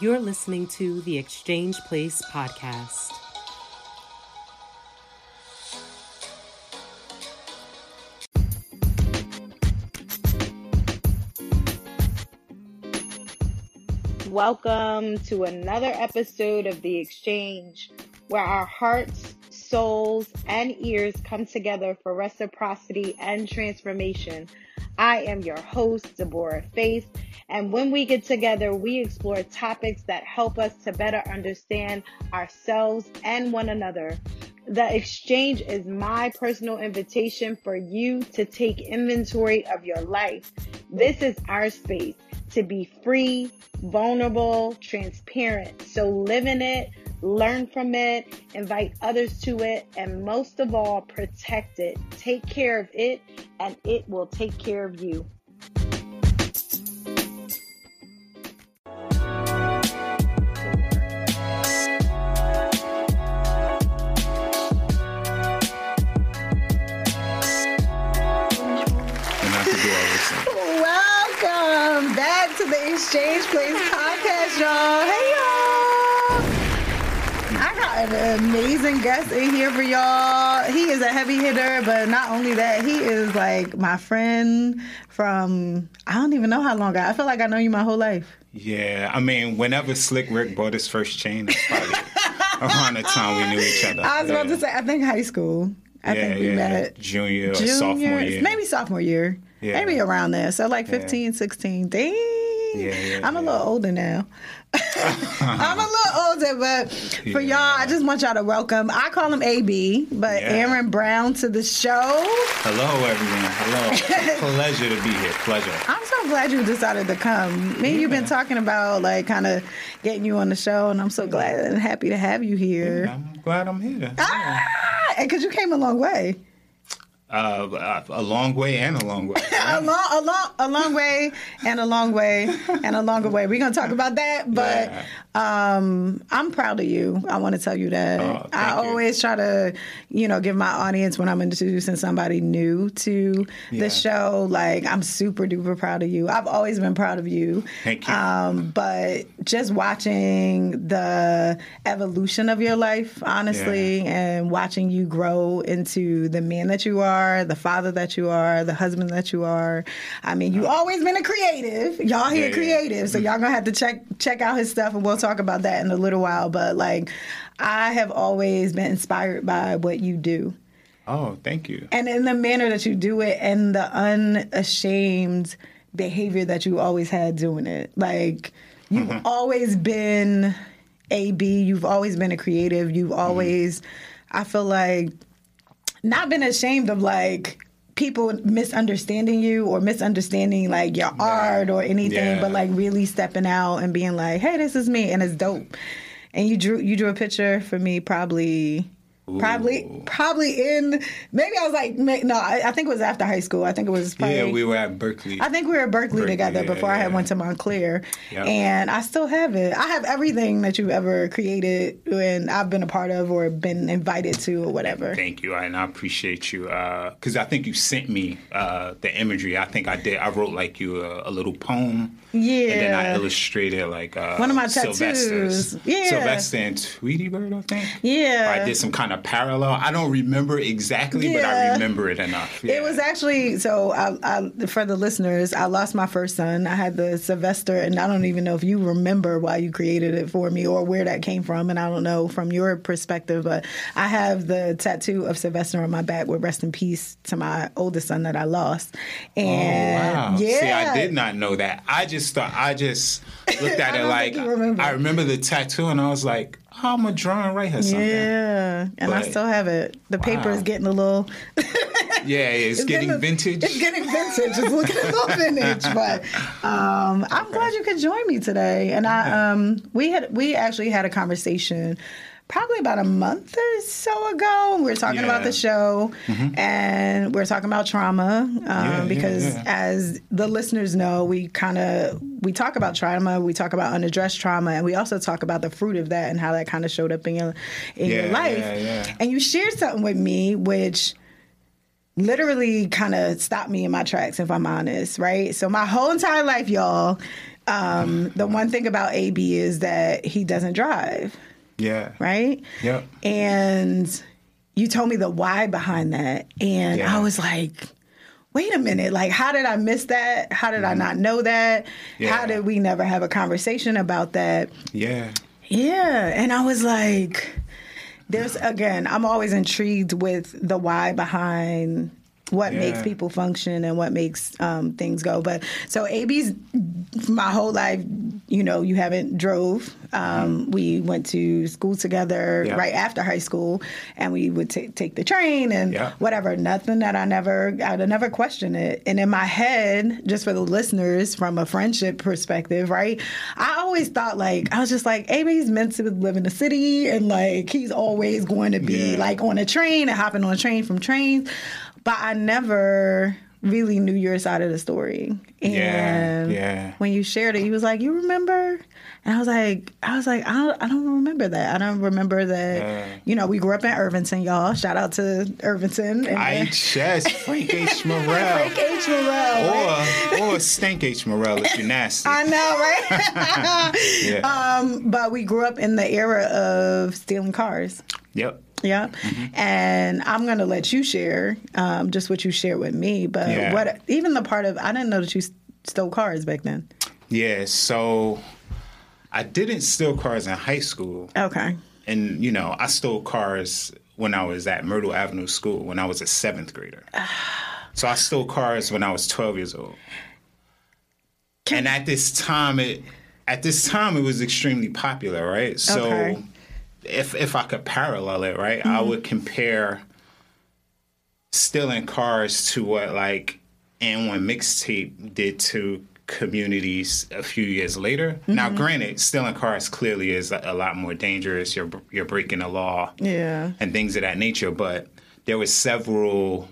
You're listening to the Exchange Place podcast. Welcome to another episode of The Exchange, where our hearts, souls, and ears come together for reciprocity and transformation. I am your host, Deborah Faith, and when we get together, we explore topics that help us to better understand ourselves and one another. The exchange is my personal invitation for you to take inventory of your life. This is our space to be free, vulnerable, transparent. So live in it, learn from it, invite others to it, and most of all, protect it. Take care of it, and it will take care of you. Welcome back to the Exchange Place podcast, y'all. Hey, y'all. I got an amazing guest in here for y'all. He is a heavy hitter, but not only that, he is like my friend from I don't even know how long. I, I feel like I know you my whole life. Yeah, I mean, whenever Slick Rick bought his first chain, that's probably around the time we knew each other. I was about yeah. to say, I think high school. I yeah, think we yeah. met junior or junior, sophomore year. maybe sophomore year. Yeah. Maybe around there. So like 15, 16. Dang. Yeah, yeah, I'm a little older now. I'm a little older, but for y'all, I just want y'all to welcome. I call him AB, but. Aaron Brown to the show. Hello, everyone. Hello. Pleasure to be here. Pleasure. I'm so glad you decided to come. Me and you've been talking about like kind of getting you on the show, and I'm so glad and happy to have you here. I'm glad I'm here. Ah, because you came a long way. Uh, a long way and a long way. a long, a long, a long way, and a long way, and a longer way. We're gonna talk about that, but um, I'm proud of you. I want to tell you that. Oh, I you. always try to, you know, give my audience when I'm introducing somebody new to Yeah. the show. Like I'm super duper proud of you. I've always been proud of you. Thank you. Um, but just watching the evolution of your life, honestly, and watching you grow into the man that you are, the father that you are, the husband that you are. I mean, you always been a creative. Y'all here Yeah, yeah. creative, so y'all gonna have to check check out his stuff, and we'll talk about that in a little while. But like, I have always been inspired by what you do Oh, thank you. and in the manner that you do it and the unashamed behavior that you always had doing it like you've Mm-hmm. always been ab you've always been a creative you've Mm-hmm. always i feel like not been ashamed of like people misunderstanding you or misunderstanding like your art or anything Yeah. but like really stepping out and being like hey this is me and it's dope and you drew you drew a picture for me Probably, Ooh. probably in maybe I was like no, I, I think it was after high school. I think it was probably. Yeah, we were at Berkeley. I think we were at Berkeley, Berkeley, together yeah, before I had went to Montclair, Yep. and I still have it. I have everything that you've ever created and I've been a part of or been invited to or whatever. Thank you, and I appreciate you because I think you sent me uh, the imagery. I think I did. I wrote like you a, a little poem, Yeah, and then I illustrated like uh, One of my Sylvester's- tattoos. Yeah. Sylvester and Tweety Bird, I think. Yeah. I did some kind of parallel. I don't remember exactly, but I remember it enough. It was actually so. I, I, for the listeners, I lost my first son. I had the Sylvester, and I don't even know if you remember why you created it for me or where that came from. And I don't know from your perspective, but I have the tattoo of Sylvester on my back with "Rest in Peace" to my oldest son that I lost. And Oh, wow. yeah, See, I did not know that. I just thought I just looked at it like think you remember. I remember the tattoo, and I was like, oh, I'm gonna draw and write her something. Yeah, and I still have it. The paper Wow. is getting a little. Yeah, it's, getting a- vintage. It's getting vintage. It's looking a little vintage, but um, I'm glad you could join me today. And I, um, we had we actually had a conversation probably about a month or so ago. We were talking about the show, and we are talking about trauma um, yeah, because, yeah. as the listeners know, we kind of we talk about trauma, we talk about unaddressed trauma, and we also talk about the fruit of that and how that kind of showed up in your in your life. yeah, yeah. And you shared something with me, which literally kind of stopped me in my tracks, if I'm honest, right? So my whole entire life, y'all, Um, the one thing about AB is that he doesn't drive, Yeah. right? Yep. And you told me the why behind that. And Yeah. I was like, wait a minute, like, how did I miss that? How did I not know that? How Mm-hmm. Did we never have a conversation about that? Yeah. Yeah. And I was like, there's, again, I'm always intrigued with the why behind what Yeah. makes people function and what makes um, things go. But so AB's my whole life, you know, you haven't drove. Um, we went to school together Mm-hmm. Yeah. right after high school, and we would ta- take the train and Yeah. whatever. Nothing that I never, I'd never question it. And in my head, just for the listeners, from a friendship perspective, right? I always thought like I was just like AB's meant to live in the city, and like he's always going to be like on a train and hopping on a train from trains. But I never really knew your side of the story. And Yeah, yeah. when you shared it, you was like, "You remember?" And I was like, "I was like, I don't, I don't remember that. I don't remember that. You know, we grew up in Irvington, y'all. Shout out to Irvington and I chest Frank H. Morrell. Frank H. Morrell. Or or Stank H. Morrell if you're nasty. I know, right? yeah. um, but we grew up in the era of stealing cars. yep. Yeah. Mm-hmm. And I'm going to let you share um, just what you shared with me. But Yeah. what, even the part of, I didn't know that you stole cars back then. Yeah. So I didn't steal cars in high school. Okay. and you know i stole cars when i was at myrtle avenue school when i was a seventh grader so i stole cars when i was 12 years old and at this time it at this time it was extremely popular right so Okay. If if i could parallel it right i mm-hmm. would compare stealing cars to what like AND1 mixtape did to communities a few years later. Now, mm-hmm. granted, stealing cars clearly is a, a lot more dangerous. You're you're breaking the law Yeah. and things of that nature. But there was several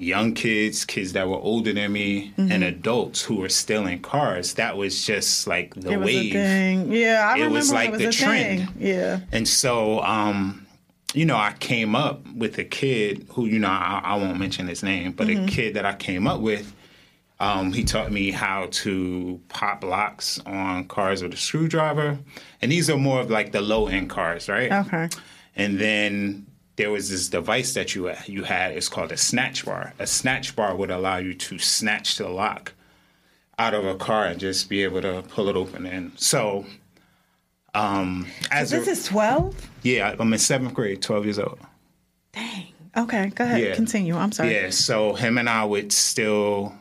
young kids, kids that were older than me, and adults who were stealing cars. That was just like the It wave. a thing. Yeah. I It was like it was the trend. thing. Yeah. And so, um, you know, I came up with a kid who, you know, I, I won't mention his name, but Mm-hmm. a kid that I came up with. Um, he taught me how to pop locks on cars with a screwdriver, and these are more of like the low end cars, right? Okay. And then there was this device that you you had. It's called a snatch bar. A snatch bar would allow you to snatch the lock out of a car and just be able to pull it open. And so, um, as This a, is 12? yeah, I'm in seventh grade, 12 years old. Dang. Okay. Go ahead. Yeah. Continue. I'm sorry. Yeah, so him and I would steal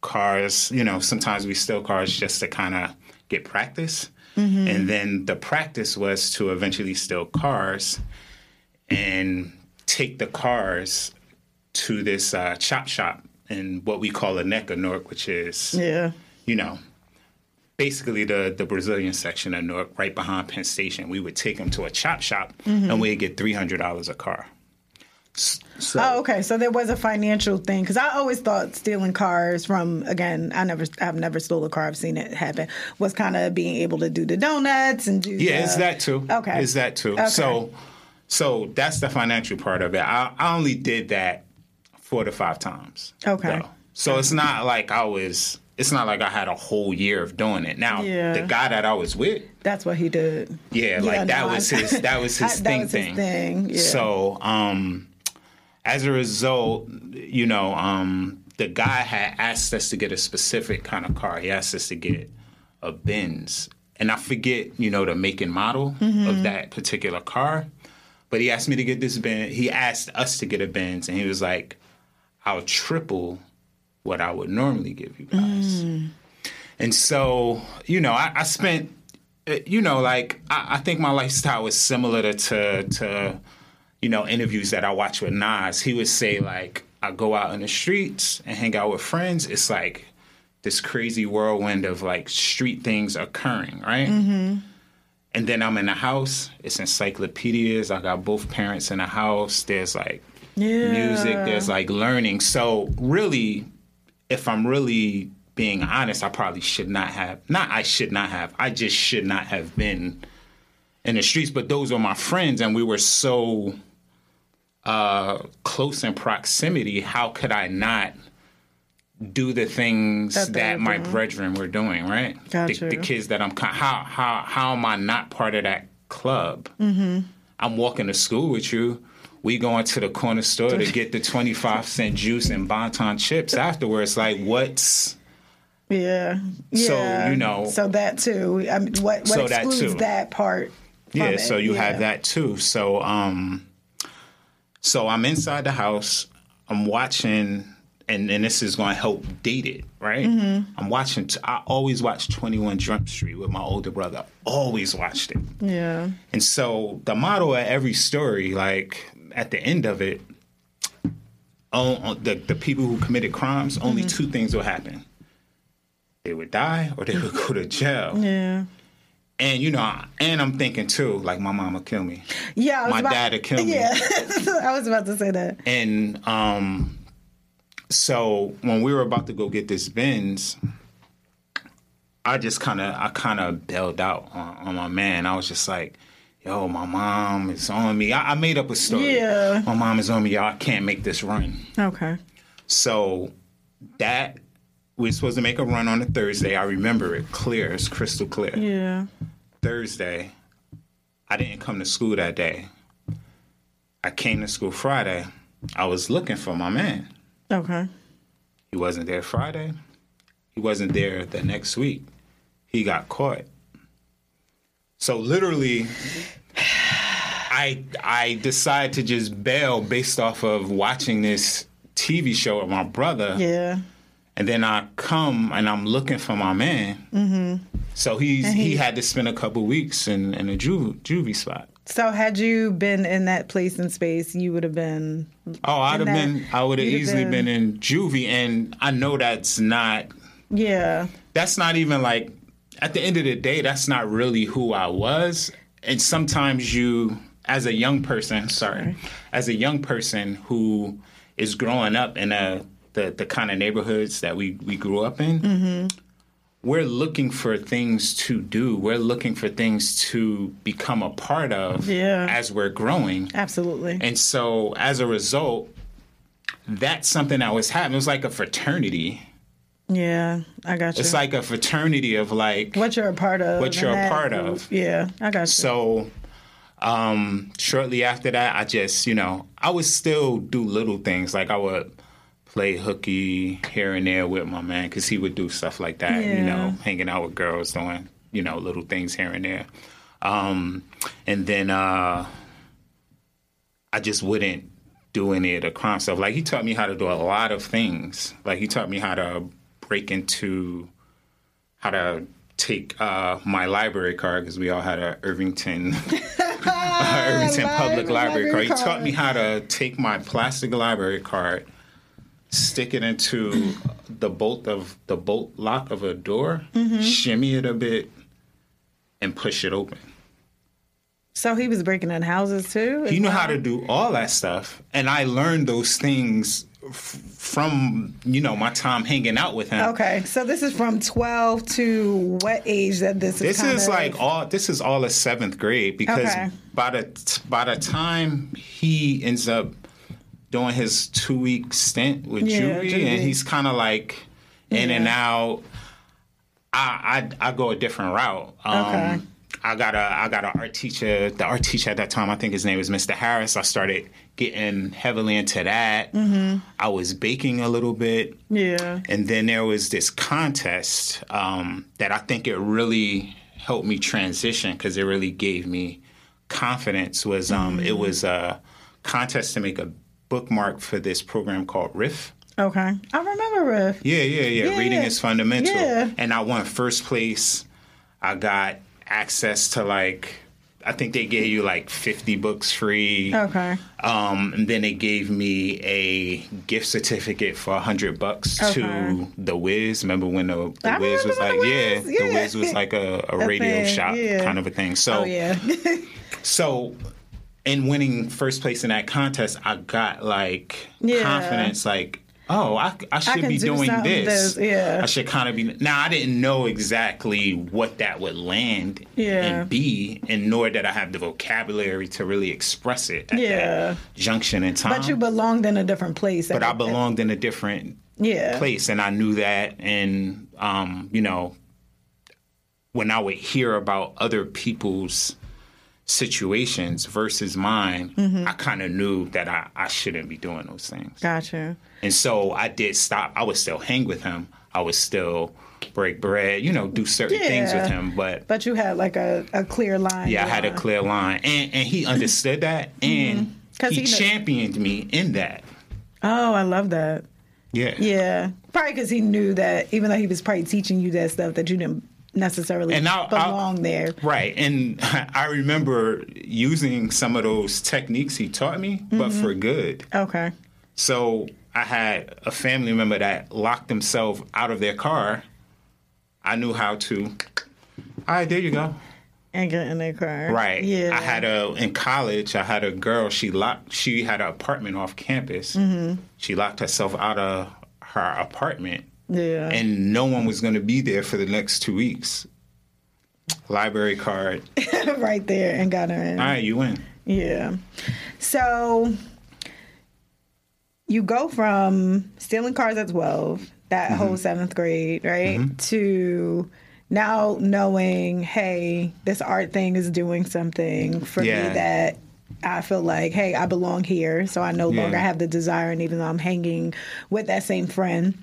cars. You know, sometimes we steal cars just to kind of get practice. Mm-hmm. And then the practice was to eventually steal cars and take the cars to this uh, chop shop in what we call a neck of Newark, which is, Yeah. you know, basically the, the Brazilian section of Newark, right behind Penn Station. We would take them to a chop shop Mm-hmm. and we'd get $300 a car. So, Oh, okay. So there was a financial thing because I always thought stealing cars from again, I never, I've never stole a car. I've seen it happen. Was kind of being able to do the donuts and do. Yeah, the, it's that too. Okay. is that too. Okay. So so that's the financial part of it. I, I only did that four to five times. Okay. though. So it's not like I was it's not like I had a whole year of doing it. Now Yeah. the guy that I was with, That's what he did. yeah, like that was I- his that was his that thing was his thing. thing, yeah. So um as a result, you know, um the guy had asked us to get a specific kind of car. He asked us to get a Benz. And I forget, you know, the make and model Mm-hmm. of that particular car. But he asked me to get this Benz. He asked us to get a Benz, and he was like, "I'll triple what I would normally give you guys." Mm. And so, you know, I, I spent, uh, you know, like I, I think my lifestyle was similar to, to to, you know, interviews that I watch with Nas. He would say like, I go out in the streets and hang out with friends. It's like this crazy whirlwind of like street things occurring, right? Mm-hmm. And then I'm in the house. It's encyclopedias. I got both parents in the house. There's like Yeah. music. There's like learning. So really, if I'm really being honest, I probably should not have. Not I should not have. I just should not have been in the streets. But those were my friends, and we were so uh, close in proximity. How could I not do the things That that, my doing. brethren were doing, right? Got the, the kids that I'm how how how am I not part of that club? Mm-hmm. I'm walking to school with you. We going to the corner store to get the 25 cent juice and Bon Ton chips afterwards. Like, what's Yeah. yeah. So, Yeah. you know- So that too. I mean, what what So that too. that part? yeah? it? So you have that too. So um, so I'm inside the house. I'm watching, and and this is going to help date it, right? Mm-hmm. I'm watching. I always watch 21 Jump Street with my older brother. Always watched it. Yeah. And so the motto at every story, like at the end of it, on, on the, the people who committed crimes, only Mm-hmm. two things will happen. They would die or they would go to jail. Yeah. And you know, and I'm thinking too, like my mama kill me. Yeah. I was My about, dad would kill me. Yeah. I was about to say that. And um so when we were about to go get this Benz, I just kind of I kind of bailed out on, on my man. I was just like, "Yo, my mom is on me." I, I made up a story. Yeah. my mom is on me. Y'all I can't make this run. Okay. So that we were supposed to make a run on a Thursday. I remember it clear. It's crystal clear. Yeah. Thursday, I didn't come to school that day. I came to school Friday. I was looking for my man. Okay. He wasn't there Friday. He wasn't there the next week. He got caught. So literally, I I decided to just bail based off of watching this TV show with my brother, Yeah. and then I come and I'm looking for my man. Mm-hmm. So he's he, he- had to spend a couple weeks in in a juv, juvie spot. So had you been in that place and space, you would have been. Oh, I'd have that- been. I would have easily been- been in juvie, and I know that's not Yeah. that's not even like at the end of the day that's not really who i was and sometimes you as a young person sorry as a young person who is growing up in a the, the kind of neighborhoods that we, we grew up in mm-hmm. We're looking for things to do we're looking for things to become a part of Yeah. as we're growing Absolutely. and so as a result that's something that was happening it was like a fraternity yeah. I got you. it's like a fraternity of like what you're a part of. what you're a part group. of. Yeah. I got you. So, um, shortly after that, I just, you know, I would still do little things. Like I would play hooky here and there with my man because he would do stuff like that, you know, hanging out with girls, doing, you know, little things here and there. Um, and then uh, I just wouldn't do any of the crime stuff. Like he taught me how to do a lot of things. Like he taught me how to break into how to take uh, my library card because we all had a Irvington uh, Irvington Public Library card. He taught me how to take my plastic library card, stick it into the bolt of the bolt lock of a door, mm-hmm. shimmy it a bit, and push it open. So he was breaking in houses too. He knew how to do all that stuff, and I learned those things f- from you know my time hanging out with him. Okay, so this is from 12 to what age that this is? This kind is like all. This is all a seventh grade because Okay. by the by the time he ends up doing his two week stint with Yeah, juvie, juvie. and he's kind of like in and out. I, I I go a different route. Um, Okay. I got a I got an art teacher. The art teacher at that time, I think his name was Mr. Harris. I started getting heavily into that. Mm-hmm. I was baking a little bit. Yeah. And then there was this contest um, that I think it really helped me transition because it really gave me confidence. Was um, Mm-hmm. it was a contest to make a bookmark for this program called RIF. Okay. I remember RIF. Yeah, yeah, yeah. Yeah. Reading is fundamental. Yeah. And I won first place. I got access to like I think they gave you like 50 books free. Okay. Um, and then they gave me a gift certificate for a hundred bucks Okay. to the Wiz. Remember when the, the Wiz was like, yeah, yeah. the Wiz was like a, a A radio thing, shop yeah. kind of a thing. So, Oh yeah. so in winning first place in that contest, I got like Yeah. confidence, like, oh, I, I should can be do doing something this. yeah. I should kind of be. Now, I didn't know exactly what that would land Yeah. and be, and nor did I have the vocabulary to really express it at Yeah. that junction in time. but you belonged in a different place. But I belonged in a different Yeah. place, and I knew that. And um, you know, when I would hear about other people's situations versus mine, Mm-hmm. I kind of knew that I, I shouldn't be doing those things. Gotcha. And so I did stop. I would still hang with him. I would still break bread, you know, do certain things with him. But But you had like a, a clear line. yeah, I had a clear line, and and he understood that, and Mm-hmm. he, he kn- championed me in that. Oh, I love that. Yeah, Yeah. Probably because he knew that even though he was probably teaching you that stuff, that you didn't necessarily And I'll- I'll- belong there. Right. And I remember using some of those techniques he taught me, but Mm-hmm. for good. Okay. So I had a family member that locked themselves out of their car. I knew how to. All right, there you go. And get in their car. Right. Yeah. I had a in college. I had a girl. She locked. She had an apartment off campus. Mm-hmm. She locked herself out of her apartment, Yeah. and no one was going to be there for the next two weeks. Library card. right there and got her in. All right, you win. Yeah. So you go from stealing cars at 12, that Mm-hmm. whole seventh grade, right? To now knowing, hey, this art thing is doing something for Yeah. me that I feel like, hey, I belong here. So I no Yeah. longer have the desire, and even though I'm hanging with that same friend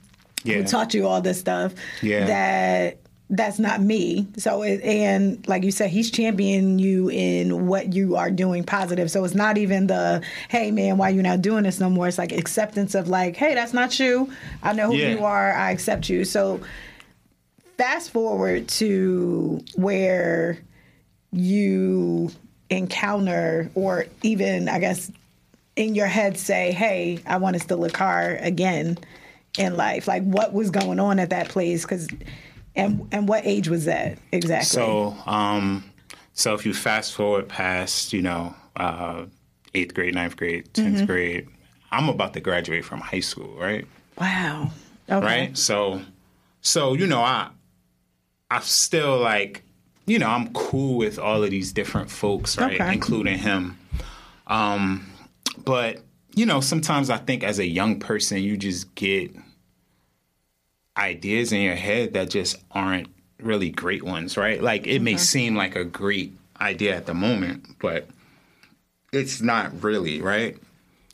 Yeah. who taught you all this stuff, Yeah. that that's not me. So it, and like you said, he's championing you in what you are doing positive. So it's not even the hey man, why you not doing this no more? It's like acceptance of like, hey, that's not you. I know who Yeah. you are. I accept you. So fast forward to where you encounter or even I guess in your head say, "Hey, I want to steal a car again in life." Like, what was going on at that place? Because, and and what age was that exactly? So, um, so if you fast forward past, you know, uh, eighth grade, ninth grade, 10th Mm-hmm. grade, I'm about to graduate from high school, right? wow. Okay. Right. So, so you know, I, I still like, you know, I'm cool with all of these different folks, right, Okay. including him. Um, but you know, sometimes I think as a young person, you just get ideas in your head that just aren't really great ones, right? Like it may seem like a great idea at the moment, but it's not really, right?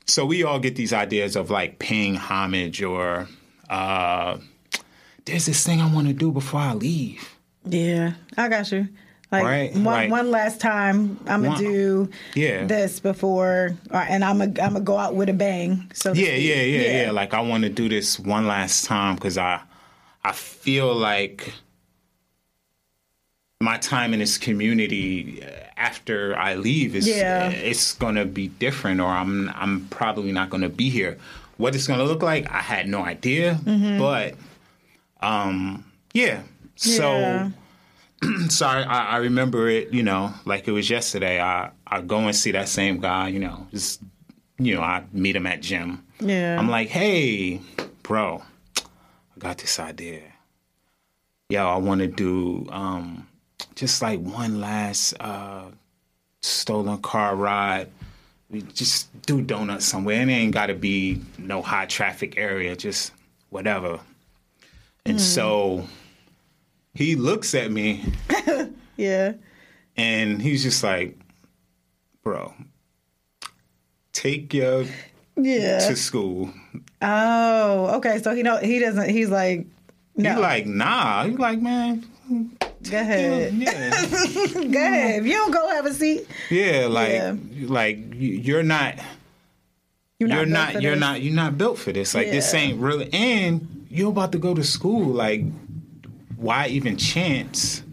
So we all get these ideas of like paying homage or uh there's this thing I want to do before I leave. Yeah, I got you. Like Right, one like- one last time, I'm gonna One- do Yeah. this before, and I'm gonna I'm gonna go out with a bang. So to Yeah, yeah, yeah, yeah, Like I want to do this one last time because I, I feel like my time in this community uh, after I leave is Yeah. it's gonna be different, or I'm I'm probably not gonna be here. What it's gonna look like, I had no idea, but um, yeah. So. Yeah. so I, I remember it, you know, like it was yesterday. I, I go and see that same guy, you know, just, you know, I meet him at gym. Yeah. I'm like, hey, bro, I got this idea. Yo, I want to do um, just like one last uh, stolen car ride. We just do donuts somewhere. And it ain't got to be no high traffic area, just whatever. And so he looks at me yeah. and he's just like, bro, take your Yeah. to school. Oh, okay. So he know he doesn't. He's like, no. You like, nah. You like, man, go ahead. yeah, Go ahead. If you don't go have a seat, yeah. Like, Yeah. like you- you're not, you're not. you're not, you're this. not, you're not built for this. Like, this ain't really. And you're about to go to school. Like, why even chance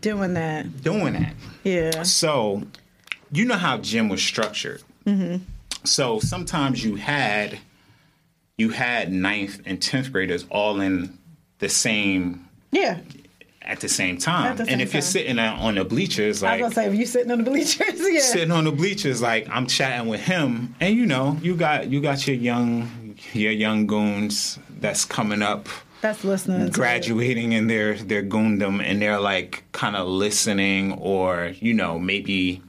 doing that. doing that? Yeah. So, you know how gym was structured. Mm-hmm. So sometimes you had you had ninth and tenth graders all in the same Yeah. at the same time. The and same if you're time. sitting on the bleachers, I like was gonna say, if you're sitting on the bleachers, yeah. sitting on the bleachers, like I'm chatting with him, and you know, you got you got your young your young goons that's coming up, That's listening. to graduating in their their goondom, and they're like kind of listening, or you know, maybe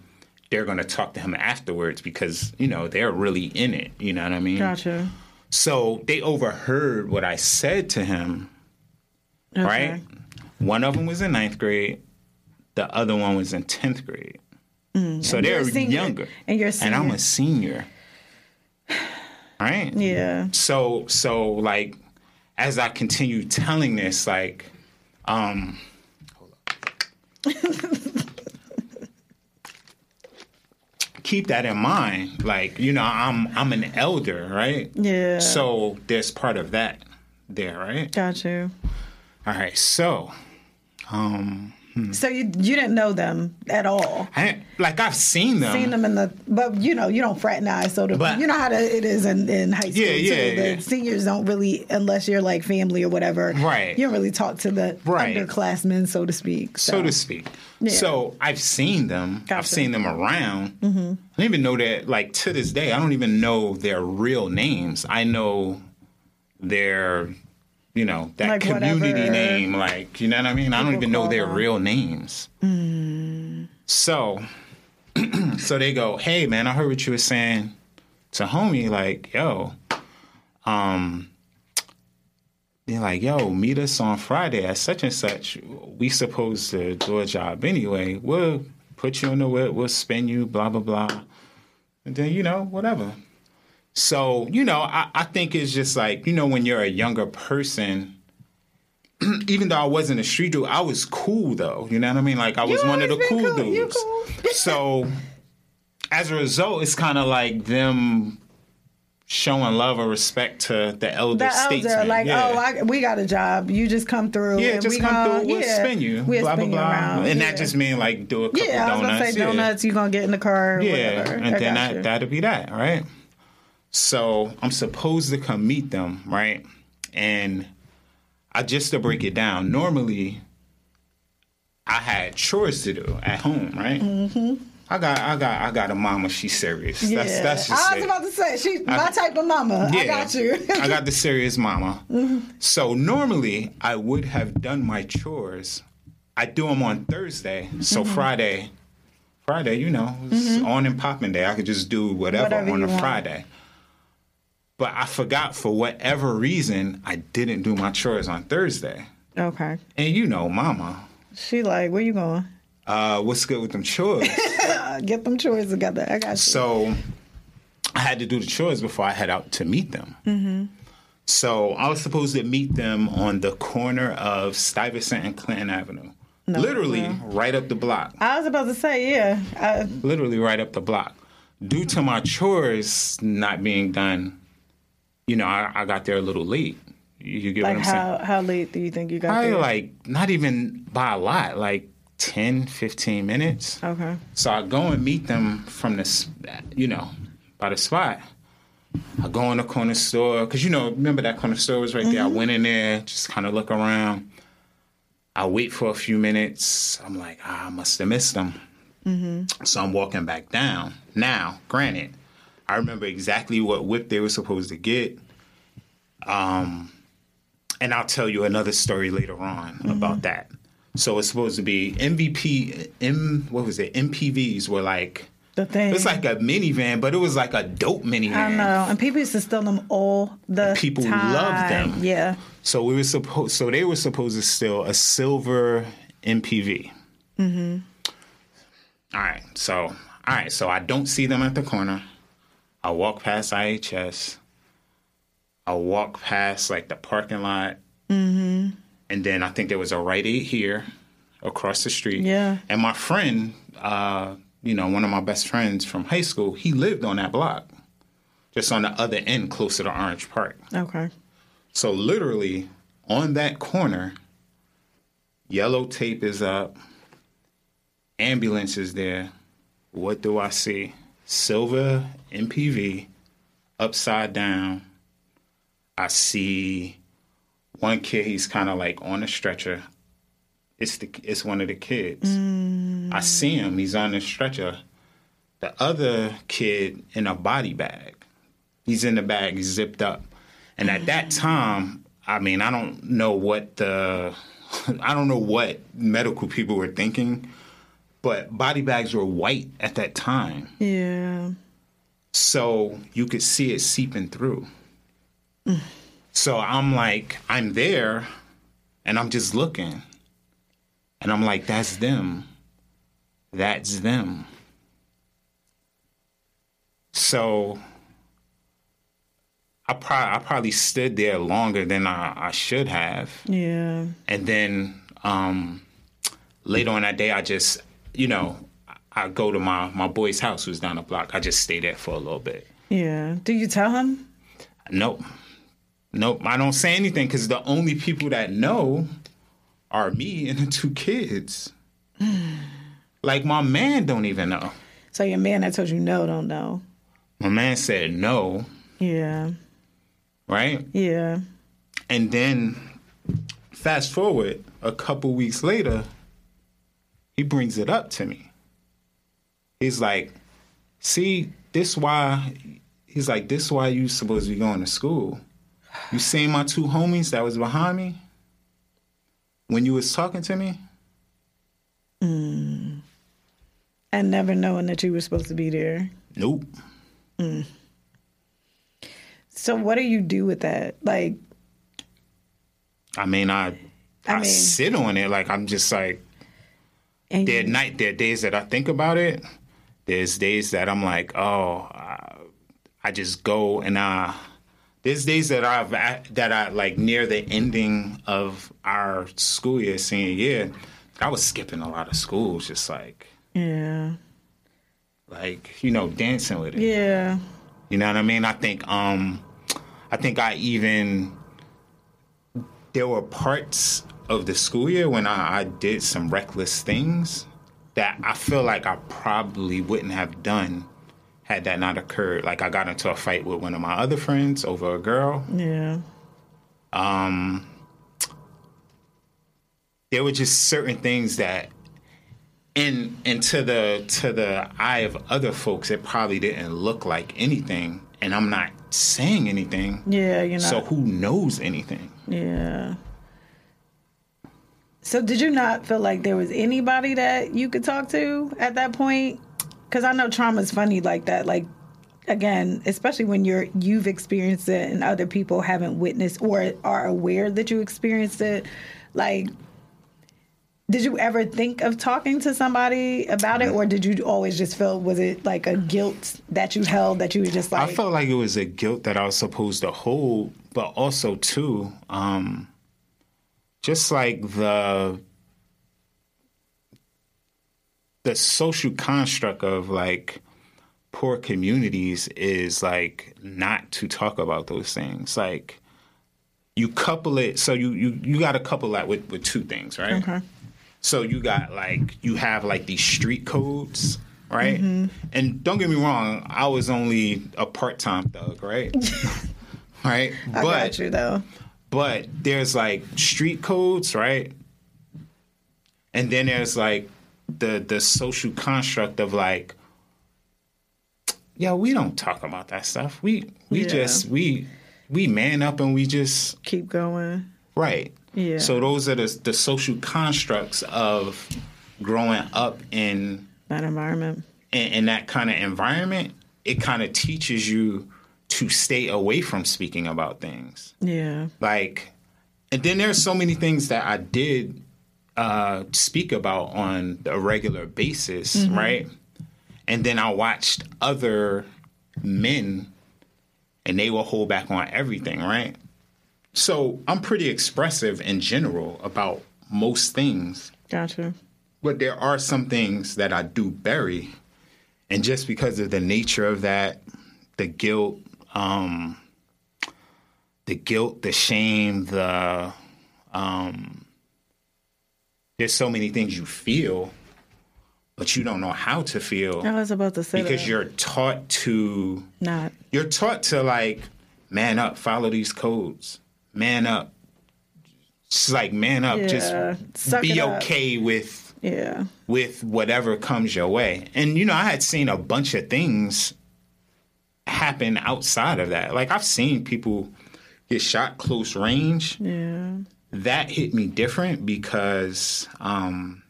they're gonna talk to him afterwards because you know they're really in it. You know what I mean? Gotcha. So they overheard what I said to him, right? One of them was in ninth grade, the other one was in 10th grade. so Mm, you're they're a senior, younger. and you're And I'm a senior. Right? Yeah. So so like as I continue telling this, like, um Hold up. keep that in mind. Like, you know, I'm I'm an elder, right? Yeah. So there's part of that there, right? Got you. All right. So um Hmm. So you you didn't know them at all. I like I've seen them. Seen them in the, but you know you don't fraternize. So the, But- you know how to, it is in, in high school Yeah, yeah, too. The yeah. seniors don't really, unless you're like family or whatever. Right. You don't really talk to the Right. underclassmen, so to speak. so to speak. So I've seen them. I've seen them around. Mm-hmm. I don't even know that. Like to this day, I don't even know their real names. I know their, you know, that Like community whatever. name. Like you know what I mean. I don't even know their them. real names. So, so they go, "Hey man, I heard what you were saying to homie. Like, yo, um." They're like, yo, meet us on Friday at such and such. We supposed to do a job anyway. We'll put you in the whip. We'll spin you, blah, blah, blah. And then, you know, whatever. So, you know, I, I think it's just like, you know, when you're a younger person, even though I wasn't a street dude, I was cool though. You know what I mean? Like I was one of the cool cool. Dudes. cool. so as a result, it's kind of like them showing love or respect to the elder The elder, statesman. like, oh, Yeah. oh, I, we got a job. You just come through. Yeah, and just we come gonna, through. We'll yeah, spin you. We'll blah spin blah you blah. around. And yeah. that just mean like do a couple yeah, I was gonna say yeah. donuts. You gonna get in the car? Yeah, whatever. and I then you. that that'll be that, right? So I'm supposed to come meet them, right? And I just to break it down. Normally, I had chores to do at home, right? Mm-hmm. I got, I got, I got a mama. She's serious. Yeah. That's that's just I was it. about to say she's my type of mama. Yeah, I got you. I got the serious mama. So normally I would have done my chores. I do them on Thursday. So Mm-hmm. Friday, Friday, you know, it's on and popping day. I could just do whatever, Whatever on a want. Friday. But I forgot for whatever reason I didn't do my chores on Thursday. okay. And you know, mama, She like, where you going? uh, what's good with them chores? Get them chores together. I got you. So I had to do the chores before I head out to meet them. Mm-hmm. So I was supposed to meet them on the corner of Stuyvesant and Clinton Avenue. Literally right up the block. I was about to say, yeah. I, Literally right up the block. Due to my chores not being done, you know, I, I got there a little late. You, get like what I'm saying? how how late do you think you got there? Probably there? like not even by a lot, like 10, 15 minutes. okay. So I go and meet them from this, you know, by the spot. I go in the corner store because you know, remember that corner store was right there. I went in there, just kind of look around. I wait for a few minutes. I'm like, ah, I must have missed them. So I'm walking back down. Now, granted, I remember exactly what whip they were supposed to get. Um, and I'll tell you another story later on about that. So it's supposed to be MVP, M, what was it? MPVs were like, The thing. it's like a minivan, but it was like a dope minivan. I know, and people used to steal them all the People time. love them. Yeah. So we were supposed, so they were supposed to steal a silver MPV. Mm-hmm. All right, so all right, so I don't see them at the corner. I walk past IHS. I walk past like the parking lot, mm-hmm. and then I think there was a Rite Aid here across the street. Yeah. and my friend, uh, you know, one of my best friends from high school, he lived on that block, just on the other end, closer to Orange Park. Okay. So literally on that corner, yellow tape is up, ambulance is there. What do I see? Silver MPV upside down. I see one kid, he's kind of like on a stretcher. It's the it's one of the kids. I mm. see him, he's on the stretcher. The other kid in a body bag. He's in the bag, zipped up. And at that mm. time, I mean, I don't know what the I don't know what medical people were thinking, but body bags were white at that time. Yeah. So you could see it seeping through. So I'm like, I'm there and I'm just looking. And I'm like, that's them. That's them. So I, pro- I probably stood there longer than I, I should have. Yeah. And then um, later on that day, I just, you know, I go to my, my boy's house who's down the block. I just stay there for a little bit. Yeah. Do you tell him? Nope. Nope. I don't say anything because the only people that know are me and the two kids. like my man don't even know. So your man that told you no don't know. My man said no, Yeah. right? Yeah. And then fast forward a couple weeks later, he brings it up to me. He's like, see, this why he's like, this why you supposed to be going to school. You seen my two homies that was behind me when you was talking to me? Mm. And never knowing that you were supposed to be there. Nope. Mm. So what do you do with that? Like, I mean, I I, I mean- sit on it like I'm just like and there you- night there are days that I think about it. There's days that I'm like, oh, I, I just go and I. There's days that I've that I like near the ending of our school year, senior year. I was skipping a lot of schools, just like yeah. like you know dancing with it. Yeah. You know what I mean? I think um I think I even there were parts of the school year when I, I did some reckless things that I feel like I probably wouldn't have done had that not occurred. Like I got into a fight with one of my other friends over a girl. Yeah. Um There were just certain things that in and to the to the eye of other folks it probably didn't look like anything and I'm not saying anything. Yeah. You know. So who knows anything? Yeah. So did you not feel like there was anybody that you could talk to at that point? Because I know trauma's funny like that. Like again, especially when you're you've experienced it and other people haven't witnessed or are aware that you experienced it. Like, did you ever think of talking to somebody about it, or did you always just feel was it like a guilt that you held that you were just like, I felt like it was a guilt that I was supposed to hold, but also too, um, just like the the social construct of like poor communities is like not to talk about those things. Like you couple it, so you you you got to couple that with with two things, right? okay. So you got like you have like these street codes, right? Mm-hmm. And don't get me wrong, I was only a part-time thug, right? right? I got you though. But there's like street codes, right? And then there's like the the social construct of like yeah, we don't talk about that stuff. We we Yeah. just we we man up and we just Keep going. right. Yeah. So those are the the social constructs of growing up in That environment. in, in that kind of environment. It kind of teaches you to stay away from speaking about things. Yeah. like and then there's so many things that i did uh speak about on a regular basis right? And then i watched other men and they will hold back on everything right? So i'm pretty expressive in general about most things. Gotcha. but there are some things that I do bury, and just because of the nature of that, the guilt, um, the guilt, the shame, the um, there's so many things you feel, but you don't know how to feel I was about to say because that. you're taught to not. you're taught to like man up, follow these codes, man up. It's like man up, Yeah. just Suck be it up. okay with Yeah. with whatever comes your way. And you know, I had seen a bunch of things happen outside of that. Like I've seen people get shot close range. Yeah. That hit me different because um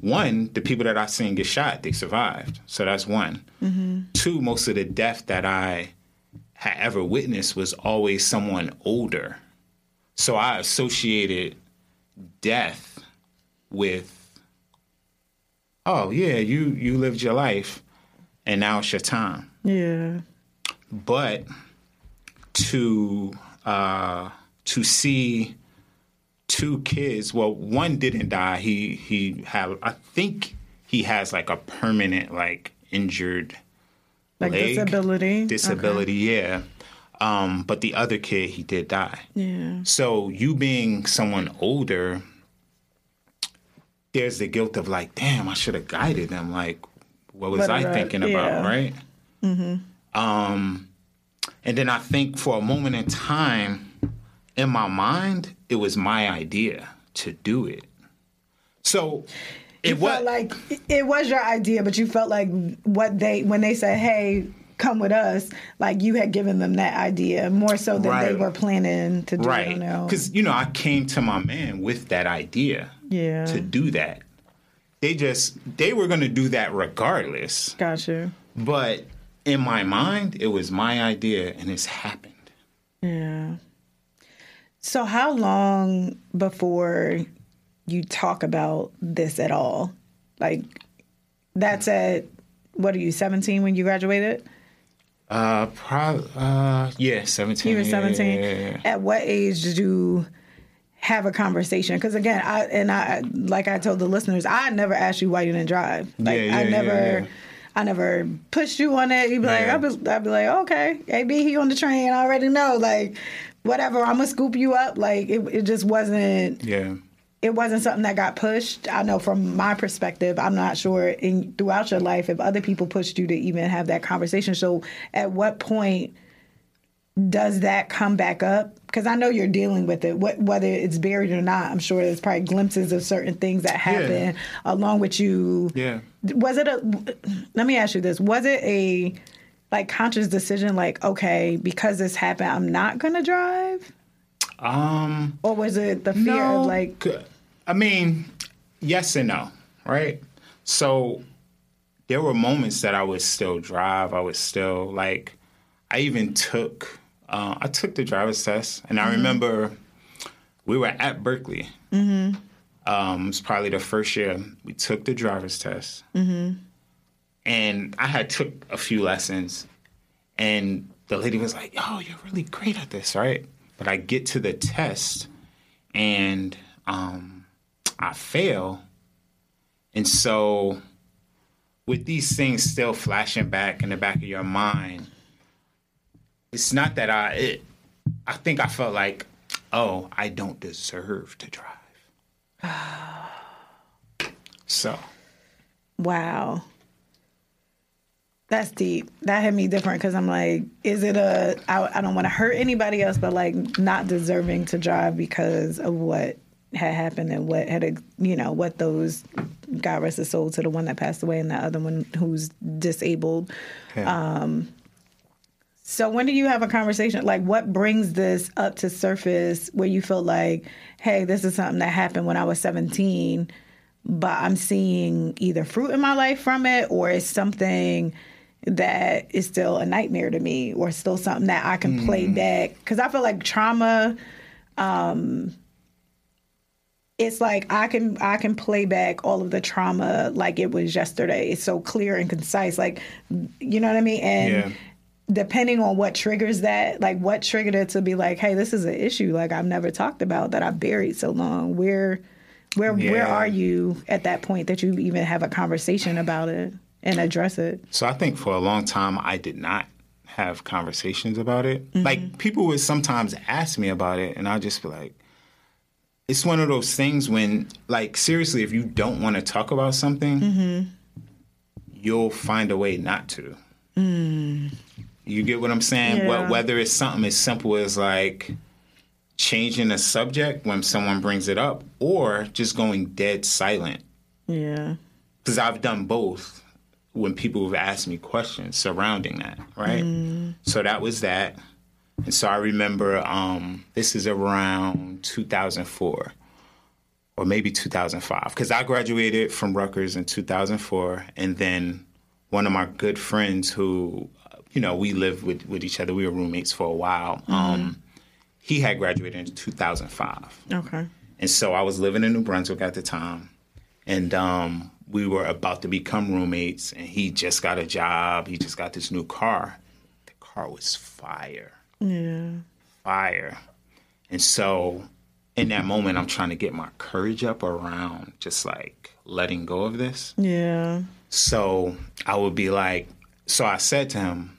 one, the people that I've seen get shot, they survived. So that's one. Two, most of the death that I had ever witnessed was always someone older. So I associated death with oh yeah, you you lived your life and now it's your time. Yeah. But to uh to see two kids, well one didn't die. He he had I think he has like a permanent like injured Like leg disability. disability, yeah. Um, but the other kid, he did die. Yeah. So you being someone older, there's the guilt of like, damn, I should have guided them. Like, what was I about- thinking yeah. about, right? Mm-hmm. Um, and then I think for a moment in time, in my mind, it was my idea to do it. So it You was felt like it was your idea, but you felt like what they when they said, "Hey, come with us," like you had given them that idea more so than they were planning to do it right on their own. because you know I came to my man with that idea. Yeah. to do that. They just they were going to do that regardless. Gotcha. But in my mind, it was my idea and it's happened. Yeah. So how long before you talk about this at all? Like that's at what are you, 17 when you graduated? Uh probably uh yeah, 17. You were 17. yeah, yeah, yeah. At what age did you have a conversation? Because again, I and I like I told the listeners, I never asked you why you didn't drive. Like Yeah, yeah, I yeah, never yeah. I never pushed you on it. You'd be like, I'd be, I'd be like, okay, AB, he on the train. I already know. Like, whatever, I'm gonna scoop you up. Like, it, it just wasn't Yeah. it wasn't something that got pushed. I know from my perspective, I'm not sure in throughout your life if other people pushed you to even have that conversation. So at what point does that come back up? Because I know you're dealing with it, what, whether it's buried or not. I'm sure there's probably glimpses of certain things that happen along with you. Yeah. Was it a? Let me ask you this: Was it a like conscious decision? Like, okay, because this happened, I'm not gonna drive, Um or was it the fear no, of like? I mean, yes and no, right? So there were moments that I would still drive. I would still like I even took uh, I took the driver's test, and I remember we were at Berkeley. Mm-hmm. Um, it's probably the first year we took the driver's test, mm-hmm. and I had took a few lessons, and the lady was like, "Oh, you're really great at this, right?" But I get to the test, and um, I fail, and so with these things still flashing back in the back of your mind, it's not that I it, I think I felt like, oh, I don't deserve to drive. so Wow. That's deep. That hit me different because I'm like, is it a, I, I don't want to hurt anybody else, but like not deserving to drive because of what had happened and what had, you know, what those, God rest his soul to the one that passed away and the other one who's disabled. yeah. Um, So when do you have a conversation? Like what brings this up to surface where you feel like, hey, this is something that happened when I was 17, but I'm seeing either fruit in my life from it or it's something that is still a nightmare to me or still something that I can play back cuz I feel like trauma um it's like I can I can play back all of the trauma like it was yesterday. It's so clear and concise like you know what I mean? And Yeah. Depending on what triggers that, like what triggered it to be like, hey, this is an issue like I've never talked about that I've buried so long. Where where where are you at that point that you even have a conversation about it and address it? So I think for a long time I did not have conversations about it. Mm-hmm. Like people would sometimes ask me about it, and I'll just be like, it's one of those things when, like, seriously, if you don't want to talk about something, mm-hmm. you'll find a way not to. Mm. You get what I'm saying? Yeah. Whether it's something as simple as like changing the subject when someone brings it up, or just going dead silent Yeah. because I've done both when people have asked me questions surrounding that, right? So that was that. And so I remember um, this is around 2004 or maybe 2005 because I graduated from Rutgers in 2004. And then one of my good friends who you know, we lived with, with each other. We were roommates for a while. Um, he had graduated in 2005. Okay. And so I was living in New Brunswick at the time. And um, we were about to become roommates. And he just got a job. He just got this new car. The car was fire. Yeah. Fire. And so in that moment, I'm trying to get my courage up around just like letting go of this. Yeah. So I would be like, so I said to him,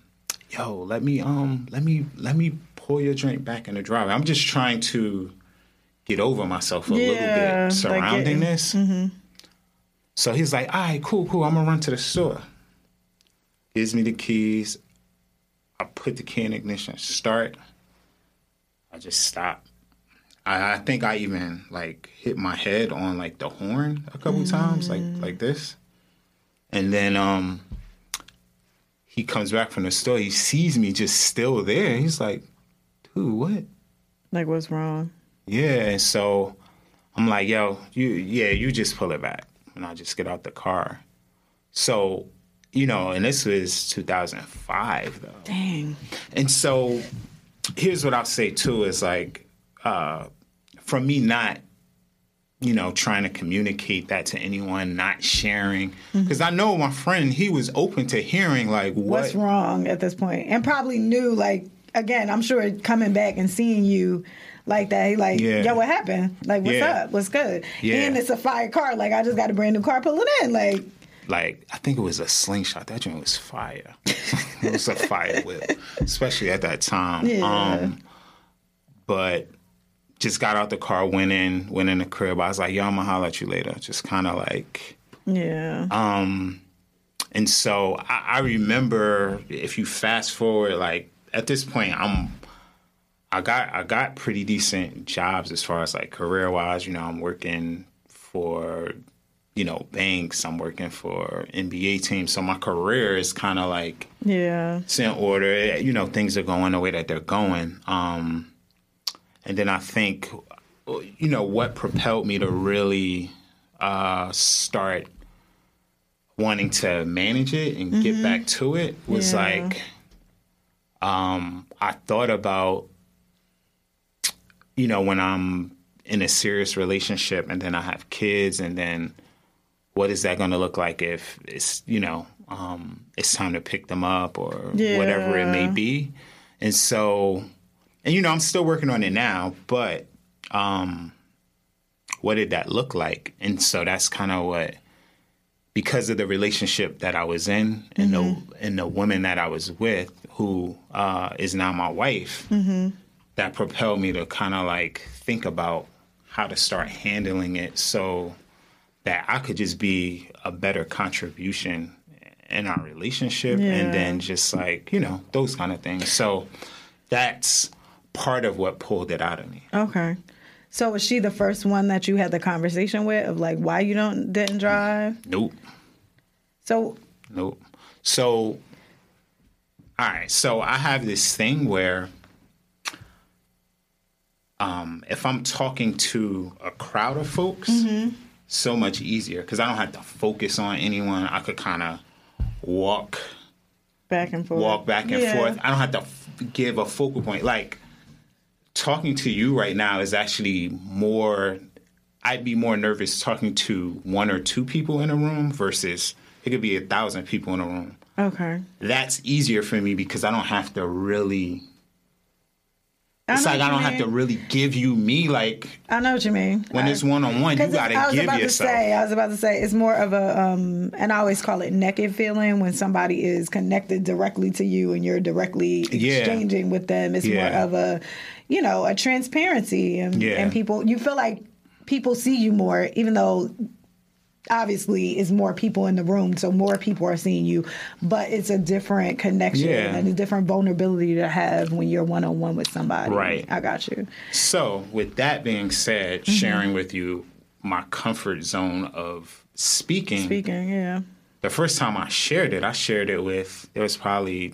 "Yo, let me um, let me let me pour your drink back in the driveway. I'm just trying to get over myself a Yeah, little bit surrounding getting- this." So he's like, "All right, cool, cool. I'm gonna run to the store." Gives me the keys. I put the key in ignition, start. I just stop. I, I think I even like hit my head on like the horn a couple times, like like this. And then um he comes back from the store, he sees me just still there. He's like, dude, what? Like, what's wrong? Yeah, and so I'm like, yo, you yeah, you just pull it back. And I just get out the car. So, you know, and this was 2005 though. Dang. And so here's what I'll say too is like, uh, from me not, you know, trying to communicate that to anyone, not sharing, Mm-hmm. because I know my friend, he was open to hearing like what. What's wrong at this? And probably knew, like, again, I'm sure coming back and seeing you like that, he like, Yeah. yo, what happened? Like, what's Yeah. up? What's good? Yeah. And it's a fire car. Like, I just got a brand new car, pull it in. Like, Like I think it was a slingshot. That joint was fire. it was a fire whip, especially at that time. Yeah. Um, but just got out the car, went in, went in the crib. I was like, "Yo, I'm gonna holler at you later." Just kind of like. yeah. Um, and so I, I remember if you fast forward, like at this point, I'm, I got I got pretty decent jobs as far as like career wise. You know, I'm working for, you know, banks. I'm working for NBA teams. So my career is kind of like yeah. it's in order. You know, things are going the way that they're going. Um, and then I think, you know, what propelled me to really uh, start wanting to manage it and get back to it was Yeah. like, um, I thought about, you know, when I'm in a serious relationship and then I have kids and then what is that going to look like if it's you know um, it's time to pick them up or whatever it may be. And so and you know i'm still working on it now but um, what did that look like and so that's kind of what because of the relationship that i was in and the and the woman that i was with who uh, is now my wife that propelled me to kind of like think about how to start handling it so that I could just be a better contribution in our relationship Yeah. and then just like, you know, those kind of things. So that's part of what pulled it out of me. Okay. So was she the first one that you had the conversation with of like why you don't didn't drive? Nope. So Nope. So, all right. So I have this thing where, um, if I'm talking to a crowd of folks, so much easier because I don't have to focus on anyone. I could kind of walk, back and forth. walk back and Yeah. forth. I don't have to f- give a focal point. Like talking to you right now is actually more. I'd be more nervous talking to one or two people in a room versus it could be a thousand people in a room. Okay. That's easier for me because I don't have to really. I It's like I don't have to really give you me. Like I know what you mean. when I- it's one on one, you got it's- I to was give about yourself. to say, I was about to say, it's more of a, um, and I always call it naked feeling when somebody is connected directly to you and you're directly Yeah. exchanging with them. It's Yeah. more of a, you know, a transparency and, Yeah. and people, you feel like people see you more, even though obviously is more people in the room, so more people are seeing you, but it's a different connection Yeah. and a different vulnerability to have when you're one on one with somebody. Right. I got you. So, with that being said, Mm-hmm. sharing with you my comfort zone of speaking, Speaking, yeah. the first time I shared it, I shared it with, there was probably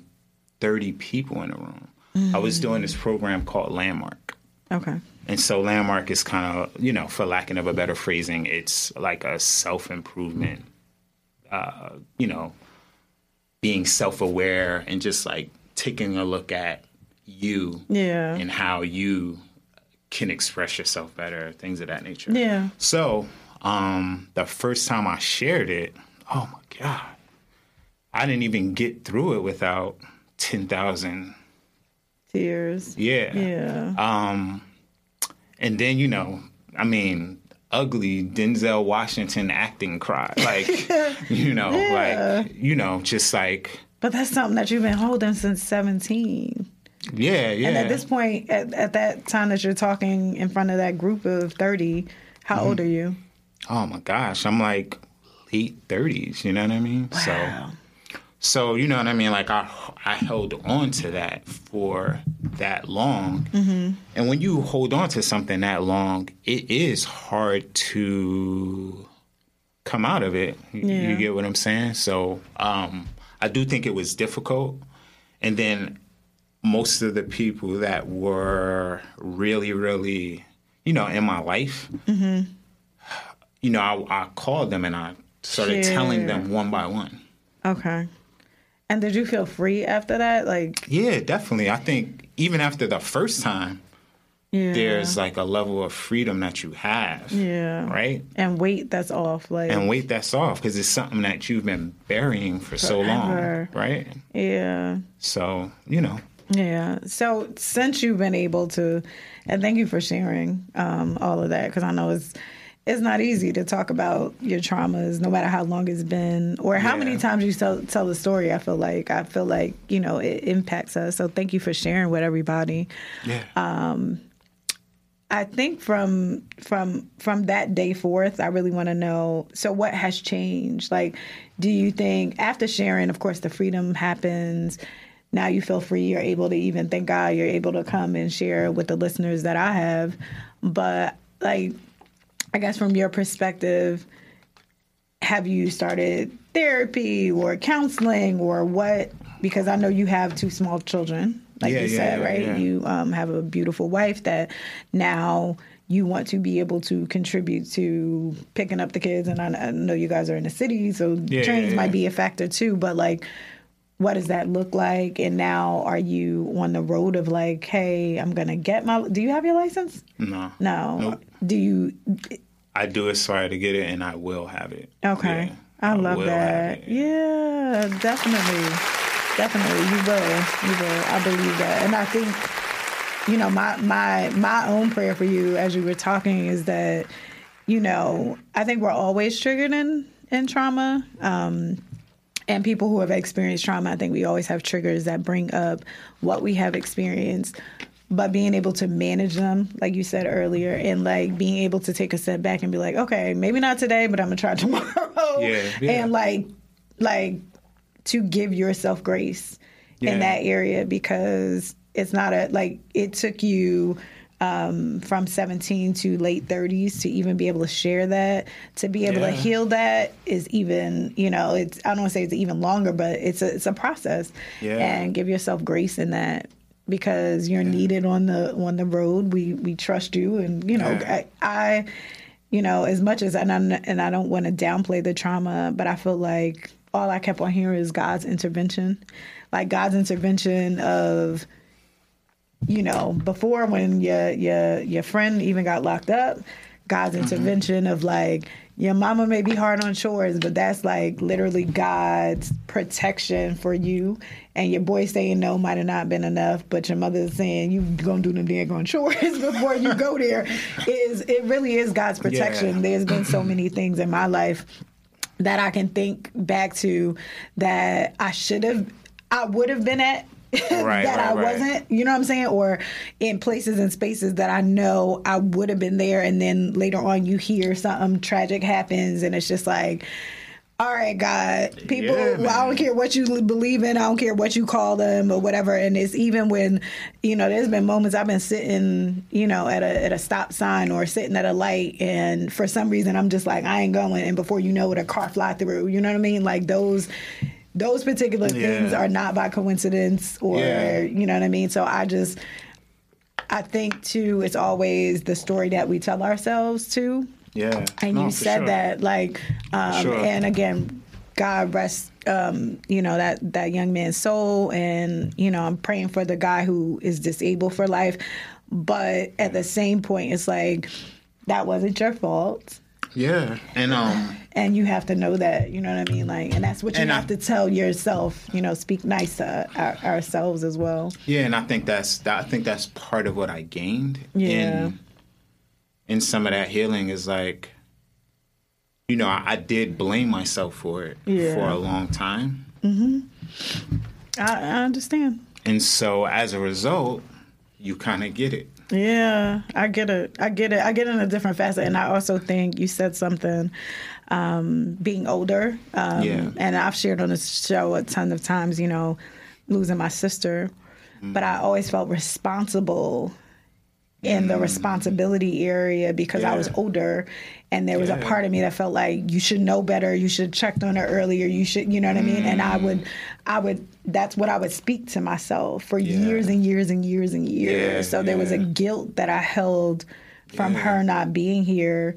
30 people in the room. I was doing this program called Landmark. Okay. And so Landmark is kind of, you know, for lacking of a better phrasing, it's like a self improvement, uh, you know, being self aware and just like taking a look at you Yeah. and how you can express yourself better, things of that nature. Yeah. So, um, the first time I shared it, oh my God, I didn't even get through it without 10,000. Tears. Yeah. Yeah. Um, and then, you know, I mean, ugly Denzel Washington acting cry. Like, you know, like, you know, just like, but that's something that you've been holding since 17. yeah, yeah. And at this point, at, at that time that you're talking in front of that group of 30, how Mm-hmm. old are you? oh my gosh, I'm like late 30s, you know what I mean? Wow. So, so you know what I mean? Like I, I held on to that for that long, Mm-hmm. and when you hold on to something that long, it is hard to come out of it. You- Yeah. You get what I'm saying? So, um, I do think it was difficult, and then most of the people that were really, really, you know, in my life, Mm-hmm. you know, I, I called them and I started telling them one by one. Okay. And did you feel free after that? Like, Yeah, definitely. I think even after the first time, yeah. there's like a level of freedom that you have. Yeah. Right? And weight that's off. Like, And weight that's off because it's something that you've been burying for so long. Right? yeah. So, you know. Yeah. So since you've been able to, and thank you for sharing um, all of that because I know it's it's not easy to talk about your traumas, no matter how long it's been or how Yeah. many times you tell tell the story. I feel like I feel like you know it impacts us. So thank you for sharing with everybody. Yeah. Uh, I think from from from that day forth, I really want to know. So, what has changed? Like, do you think after sharing, of course, the freedom happens. Now you feel free. You're able to even thank God. You're able to come and share with the listeners that I have. But like, I guess from your perspective, have you started therapy or counseling or what? Because I know you have two small children, like Yeah, you yeah, said, yeah, right? You um, have a beautiful wife that now you want to be able to contribute to picking up the kids. And I, I know you guys are in the city, so trains might be a factor too. But like, what does that look like? And now are you on the road of like, hey, I'm gonna get my? Do you have your license? no. No. Nope. Do you? I do aspire to get it and I will have it. Okay. Yeah, I love that. Yeah, definitely. Definitely. You will. You will. I believe that. And I think, you know, my my my own prayer for you as you were talking is that, you know, I think we're always triggered in in trauma. Um and people who have experienced trauma, I think we always have triggers that bring up what we have experienced. But being able to manage them, like you said earlier, and like being able to take a step back and be like, okay, maybe not today, but I'm gonna try tomorrow. Yeah, yeah. And like, like to give yourself grace Yeah. in that area because it's not a like it took you um, from 17 to late 30s to even be able to share that to be able to heal that is even you know it's i don't want to say it's even longer but it's a it's a process Yeah. and give yourself grace in that because you're needed on the on the road. We we trust you and you know. I, I you know as much as and I, and I don't want to downplay the trauma but I feel like all I kept on hearing is God's intervention. Like God's intervention of you know, before when your your your friend even got locked up, God's mm-hmm. intervention of like your mama may be hard on chores, but that's like literally God's protection for you. And your boy saying no might have not been enough, but your mother saying you gonna do them daggone chores before you go there is it really is God's protection. Yeah. There's been so many things in my life that I can think back to that I should have, I would have been at. Right, that I right, right. wasn't, you know what I'm saying? Or in places and spaces that I know I would have been there, and then later on you hear something tragic happens, and it's just like, all right, God, people, Yeah, well, I don't care what you believe in, I don't care what you call them or whatever. And it's even when, you know, there's been moments I've been sitting, you know, at a at a stop sign or sitting at a light, and for some reason I'm just like, I ain't going. And before you know it, a car fly through. You know what I mean? Like those. Those particular things are not by coincidence, or Yeah. you know what I mean. So I just, I think too, it's always the story that we tell ourselves too. Yeah. And No, you said sure. that, like, um, Sure. and again, God rest, um, you know that that young man's soul, and you know I'm praying for the guy who is disabled for life. But at the same point, it's like that wasn't your fault. Yeah, and um, and you have to know that, you know what I mean, like, and that's what you have I- to tell yourself. You know, speak nice to our, ourselves as well. yeah, and I think that's that. I think that's part of what I gained. Yeah. In, in some of that healing is like, you know, I, I did blame myself for it Yeah. for a long time, I, I understand. and so as a result, you kind of get it. Yeah, I get it. I get it. I get it in a different facet, and I also think you said something. Um, being older, um, Yeah. and I've shared on this show a ton of times. You know, losing my sister, but I always felt responsible in the mm. responsibility area because I was older and there was a part of me that felt like you should know better. You should have checked on her earlier. You should you know what I mean? And I would mm. I would that's what I would speak to myself for Yeah. years and years and years and years. Yeah, so there was a guilt that I held from Yeah. her not being here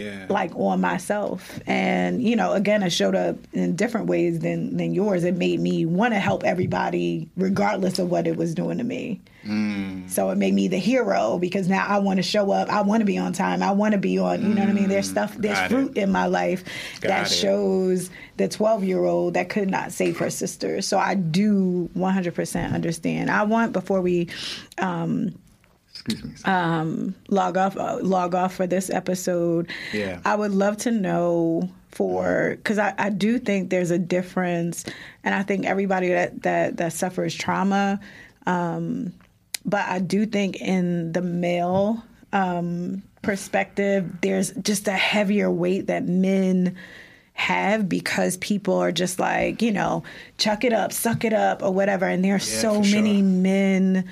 Yeah, like on myself and you know again it showed up in different ways than than yours it made me want to help everybody regardless of what it was doing to me Mm. so it made me the hero because now I want to show up. I want to be on time. I want to be on. You know what I mean? There's stuff. There's Got fruit it. in my life that it. shows the 12 year old that could not save her sister. So I do 100% understand. I want before we excuse me. log off uh, log off for this episode. Yeah. I would love to know for because I, I do think there's a difference, and I think everybody that that that suffers trauma, um, but I do think in the male um, perspective, there's just a heavier weight that men have because people are just like you know chuck it up suck it up or whatever and there's Yeah, so many sure. men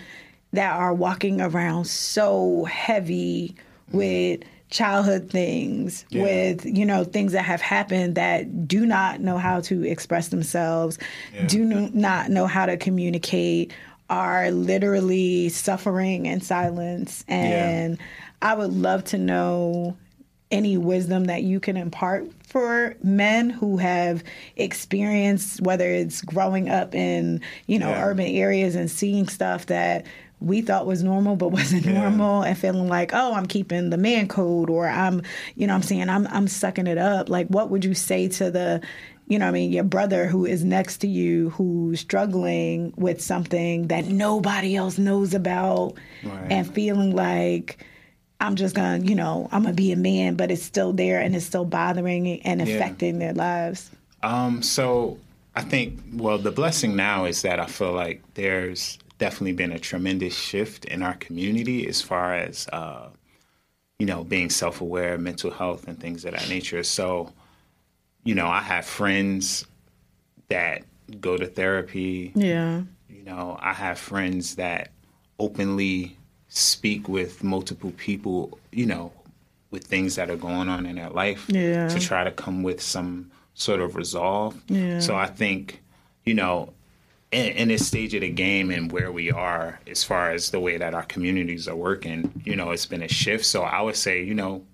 that are walking around so heavy mm-hmm. with childhood things Yeah. with you know things that have happened that do not know how to express themselves do not know how to communicate are literally suffering in silence and i would love to know any wisdom that you can impart for men who have experienced whether it's growing up in you know Yeah. urban areas and seeing stuff that we thought was normal but wasn't normal and feeling like oh i'm keeping the man code or i'm you know what i'm saying i'm i'm sucking it up like what would you say to the you know what i mean your brother who is next to you who's struggling with something that nobody else knows about Right. and feeling like I'm just gonna, you know, I'm gonna be a man, but it's still there and it's still bothering and Yeah. affecting their lives. Um, so I think, well, the blessing now is that I feel like there's definitely been a tremendous shift in our community as far as, uh, you know, being self aware, mental health, and things of that nature. So, you know, I have friends that go to therapy. Yeah. You know, I have friends that openly speak with multiple people, you know, with things that are going on in their life Yeah. to try to come with some sort of resolve. Yeah. So I think, you know, in, in this stage of the game and where we are as far as the way that our communities are working, you know, it's been a shift. So I would say, you know,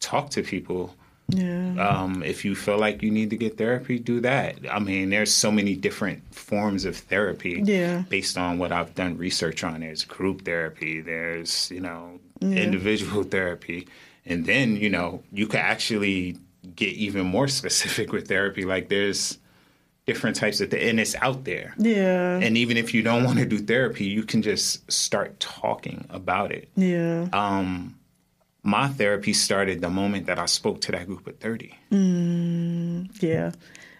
talk to people. Yeah. Um, if you feel like you need to get therapy, do that. I mean, there's so many different forms of therapy Yeah. based on what I've done research on. There's group therapy, there's, you know, individual therapy. And then, you know, you could actually get even more specific with therapy. Like there's different types of, th- and it's out there. Yeah. And even if you don't want to do therapy, you can just start talking about it. yeah. Um, my therapy started the moment that I spoke to that group of 30. Yeah.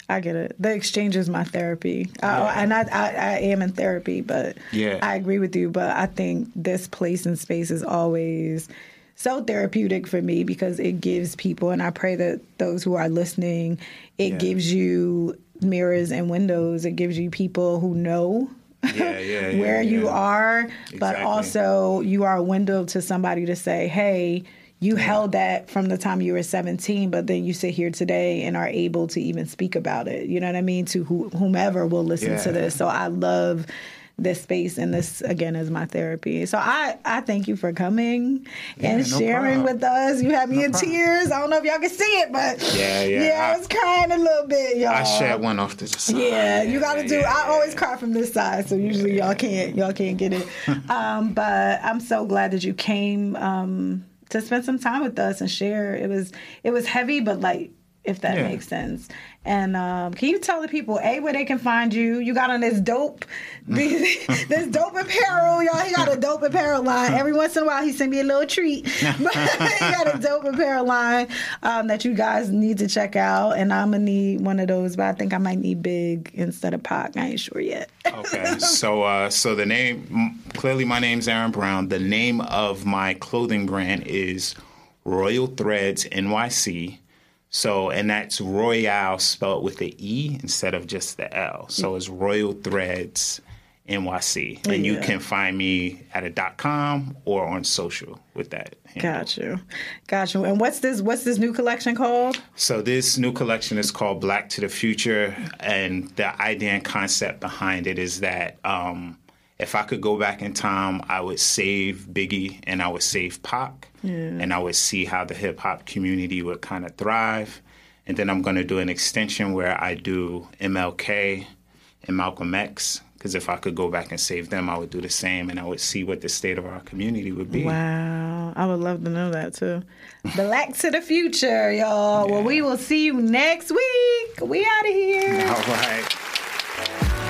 I get it. The exchange is my therapy. I, and I, I, I am in therapy, but Yeah. I agree with you. But I think this place and space is always so therapeutic for me because it gives people, and I pray that those who are listening, it Yeah. gives you mirrors and windows. It gives you people who know Yeah, yeah, yeah, where you yeah. are, but also you are a window to somebody to say, hey, you held that from the time you were 17, but then you sit here today and are able to even speak about it. You know what I mean? To who, whomever will listen to this. So I love this space and this again is my therapy. So I I thank you for coming and no sharing problem. with us. You had me No in problem. tears. I don't know if y'all can see it, but Yeah, yeah. yeah, I, was crying a little bit, y'all. I shed one off to the side. Yeah, you got to do. yeah, I always yeah. cry from this side, so usually y'all can't y'all can't get it. um, but I'm so glad that you came um, to spend some time with us and share. It was it was heavy, but like if that Yeah. makes sense. And um, can you tell the people a where they can find you? You got on this dope, this dope apparel, y'all. He got a dope apparel line. Every once in a while, he send me a little treat. But he got a dope apparel line um, that you guys need to check out. And I'm gonna need one of those, but I think I might need big instead of Pac. I ain't sure yet. Okay, so uh, so the name clearly my name's Aaron Brown. The name of my clothing brand is Royale Threads NYC. So and that's Royale spelled with the E instead of just the L. So it's Royale Threads NYC, and you can find me at a dot com or on social with that. handle. Got you, got you. And what's this? What's this new collection called? So this new collection is called Black to the Future, and the idea and concept behind it is that um, if I could go back in time, I would save Biggie and I would save Pac, and I would see how the hip hop community would kind of thrive. And then I'm going to do an extension where I do MLK and Malcolm X. Because if I could go back and save them, I would do the same, and I would see what the state of our community would be. Wow, I would love to know that too. Black to the future, y'all. Well, we will see you next week. We out of here. All right.